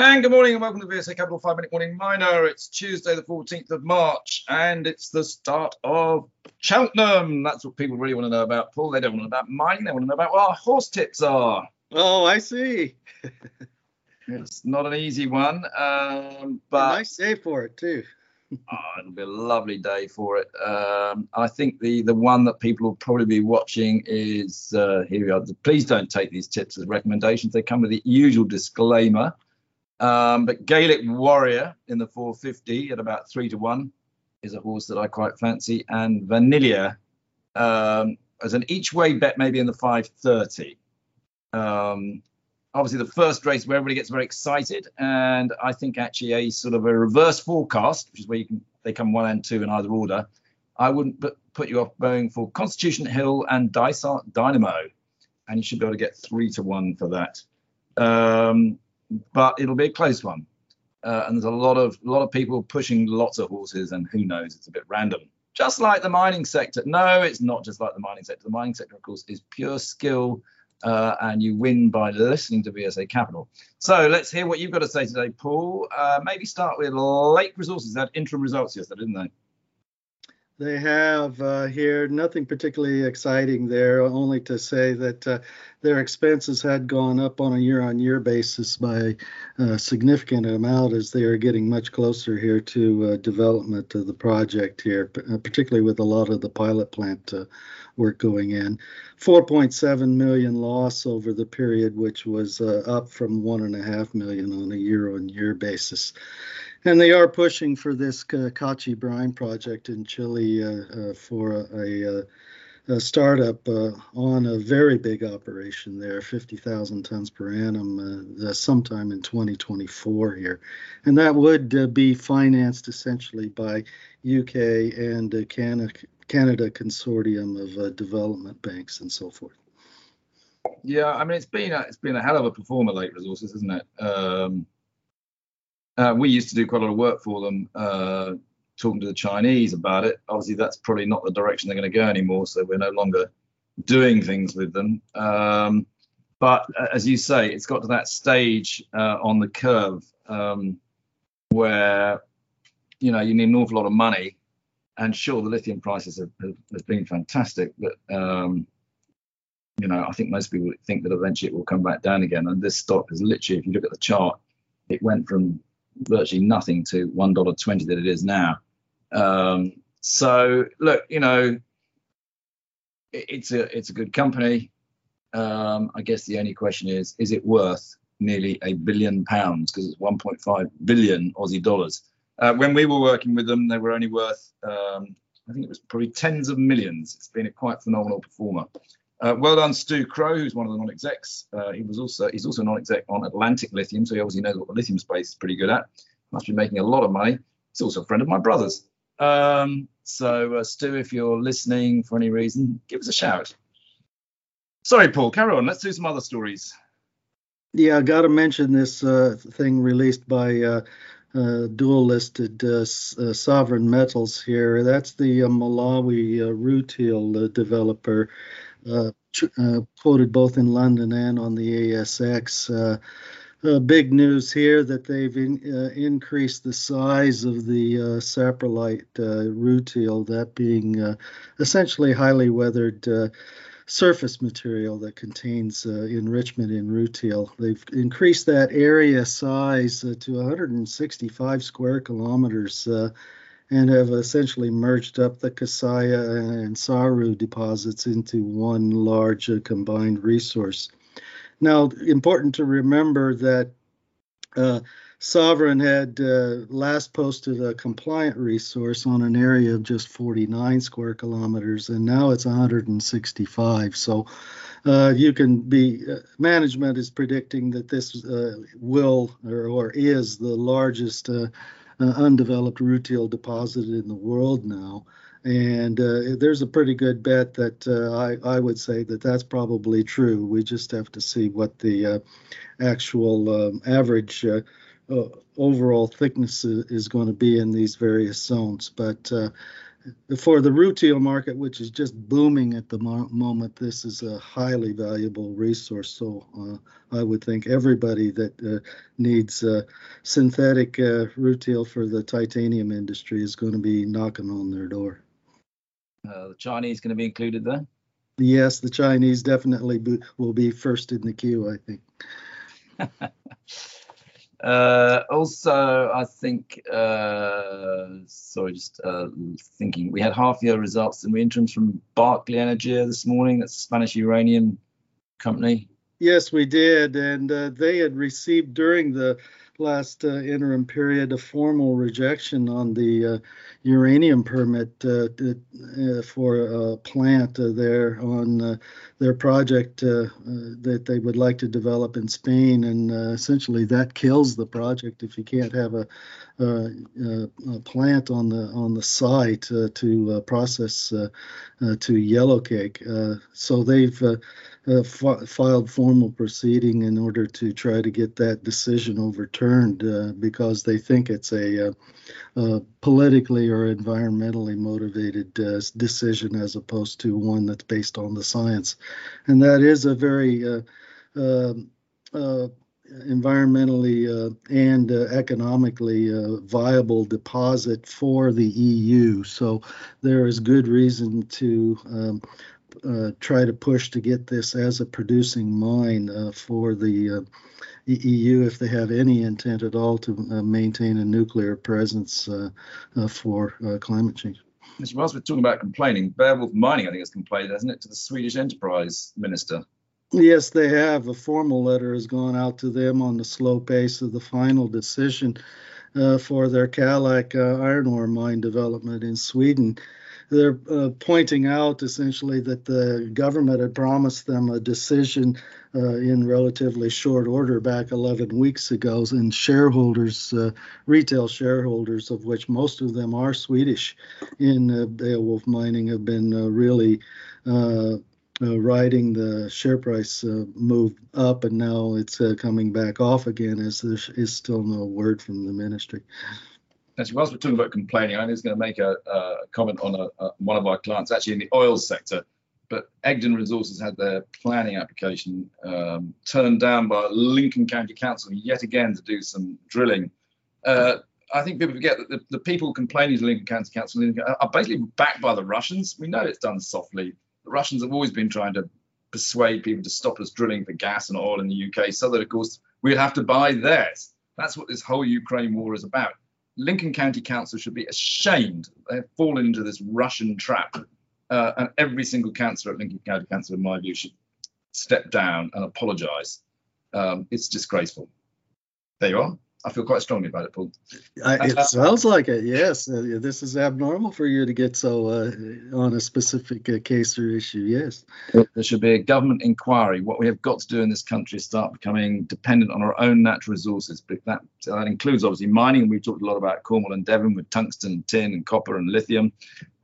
And good morning and welcome to VSA Capital 5 Minute Morning Miner. It's Tuesday, the 14th of March, and it's the start of Cheltenham. That's what people really want to know about, Paul. They don't want to know about mining, they want to know about what our horse tips are. Oh, I see. it's not an easy one, um, but. Nice day for it, too. oh, it'll be a lovely day for it. Um, I think the the one that people will probably be watching is uh, here we are. Please don't take these tips as recommendations. They come with the usual disclaimer. Um, but Gaelic Warrior in the 450 at about three to one is a horse that I quite fancy, and Vanilla um, as an each way bet maybe in the 530. Um, obviously, the first race where everybody gets very excited, and I think actually a sort of a reverse forecast, which is where you can they come one and two in either order. I wouldn't put, you off going for Constitution Hill and Dysart Dynamo, and you should be able to get three to one for that. Um, but it'll be a close one. Uh, and there's a lot of a lot of people pushing lots of horses, and who knows, it's a bit random. Just like the mining sector. No, it's not just like the mining sector. The mining sector, of course, is pure skill, uh, and you win by listening to VSA Capital. So let's hear what you've got to say today, Paul. Uh, maybe start with Lake Resources. They had interim results yesterday, didn't they? They have uh, here nothing particularly exciting there, only to say that uh, their expenses had gone up on a year on year basis by a significant amount as they are getting much closer here to uh, development of the project here, uh, particularly with a lot of the pilot plant uh, work going in. 4.7 million loss over the period, which was uh, up from 1.5 million on a year on year basis and they are pushing for this Kachi brine project in Chile uh, uh, for a, a, a startup uh, on a very big operation there, 50,000 tons per annum, uh, sometime in 2024 here, and that would uh, be financed essentially by UK and Canada, Canada consortium of development banks and so forth. Yeah, I mean it's been a, it's been a hell of a performer, Lake Resources, isn't it? Um, uh, we used to do quite a lot of work for them, uh, talking to the Chinese about it. Obviously, that's probably not the direction they're going to go anymore. So we're no longer doing things with them. Um, but uh, as you say, it's got to that stage uh, on the curve um, where you know you need an awful lot of money. And sure, the lithium prices have, have, have been fantastic, but um, you know I think most people think that eventually it will come back down again. And this stock is literally, if you look at the chart, it went from virtually nothing to one dollar twenty that it is now. Um, so look, you know, it, it's a it's a good company. Um, I guess the only question is, is it worth nearly a billion pounds because it's 1.5 billion Aussie dollars. Uh, when we were working with them, they were only worth, um, I think it was probably tens of millions. It's been a quite phenomenal performer. Uh, well done, Stu Crow, who's one of the non-execs. Uh, he was also he's also non-exec on Atlantic Lithium, so he obviously knows what the lithium space is pretty good at. Must be making a lot of money. He's also a friend of my brother's. Um, so uh, Stu, if you're listening for any reason, give us a shout. Sorry, Paul. Carry on. Let's do some other stories. Yeah, I got to mention this uh, thing released by uh, uh, dual listed sovereign metals here. That's the Malawi rutile developer uh, uh, quoted both in London and on the ASX. Uh, uh, big news here that they've in, uh, increased the size of the uh, saprolite rutile, that being essentially highly weathered surface material that contains enrichment in rutile. They've increased that area size to 165 square kilometers and have essentially merged up the Kasiya and Nsaru deposits into one large uh, combined resource. Now, important to remember that uh, Sovereign had uh, last posted a compliant resource on an area of just 49 square kilometers, and now it's 165. So uh, you can be, uh, management is predicting that this uh, will or, or, is the largest uh, undeveloped rutile deposited in the world now. And uh, there's a pretty good bet that uh, I, I would say that that's probably true. We just have to see what the uh, actual um, average uh, overall thickness is, going to be in these various zones. But for the rutile market, which is just booming at the mo- moment, this is a highly valuable resource. So uh, I would think everybody that uh, needs uh, synthetic uh, rutile for the titanium industry is going to be knocking on their door. Uh, the Chinese going to be included there? Yes, the Chinese definitely will be first in the queue, I think. Uh, also, I think, uh, sorry, just uh, thinking, we had half year results and we interims from Berkeley Energia this morning. That's a Spanish uranium company. Yes, we did. And uh, they had received during the last uh, interim period a formal rejection on the uh, uranium permit uh, uh for a plant uh, there on their project that they would like to develop in Spain. And essentially, that kills the project if you can't have a, a, a plant on the on the site to process to yellowcake. so they've uh, filed formal proceeding in order to try to get that decision overturned uh, because they think it's a, uh, uh politically or environmentally motivated uh, decision as opposed to one that's based on the science. And that is a very um, environmentally and economically viable deposit for the EU. So there is good reason to um, uh, try to push to get this as a producing mine uh, for the uh, EU if they have any intent at all to uh, maintain a nuclear presence uh, uh, for climate change. Mr. Wells, we're talking about complaining. Beowulf Mining, I think, has complained, hasn't it, to the Swedish Enterprise Minister? Yes, they have. A formal letter has gone out to them on the slow pace of the final decision for their Kallak iron ore mine development in Sweden they're uh, pointing out essentially that the government had promised them a decision uh, in relatively short order back 11 weeks ago, and shareholders, uh, retail shareholders, of which most of them are Swedish in uh, Beowulf Mining, have been uh, really. Uh, riding the share price move up, and now it's coming back off again, as there is still no word from the ministry actually, whilst we're talking about complaining, I was going to make a, a comment on a, a, one of our clients, actually in the oil sector. But Egdon Resources had their planning application um, turned down by Lincoln County Council yet again to do some drilling. Uh, I think people forget that the, the, people complaining to Lincoln County Council are basically backed by the Russians. We know it's done softly. The Russians have always been trying to persuade people to stop us drilling for gas and oil in the UK so that, of course, we'd have to buy theirs. That's what this whole Ukraine war is about. Lincoln County Council should be ashamed they've fallen into this Russian trap. Uh, and every single councillor at Lincoln County Council, in my view, should step down and apologise. Um, it's disgraceful. There you are. I feel quite strongly about it, Paul. I, it uh, sounds like it. Yes, uh, this is abnormal for you to get so uh, on a specific uh, case or issue. Yes, there should be a government inquiry. What we have got to do in this country is start becoming dependent on our own natural resources. But that that includes obviously mining. We've talked a lot about Cornwall and Devon with tungsten, tin, and copper and lithium,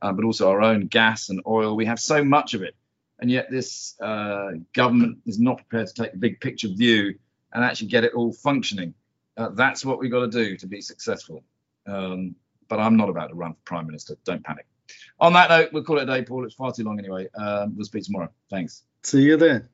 uh, but also our own gas and oil. We have so much of it, and yet this uh, government is not prepared to take a big picture view and actually get it all functioning. Uh, that's what we've got to do to be successful. Um, but I'm not about to run for prime minister. Don't panic. On that note, we'll call it a day, Paul. It's far too long anyway. Um, we'll speak tomorrow. Thanks. See you then.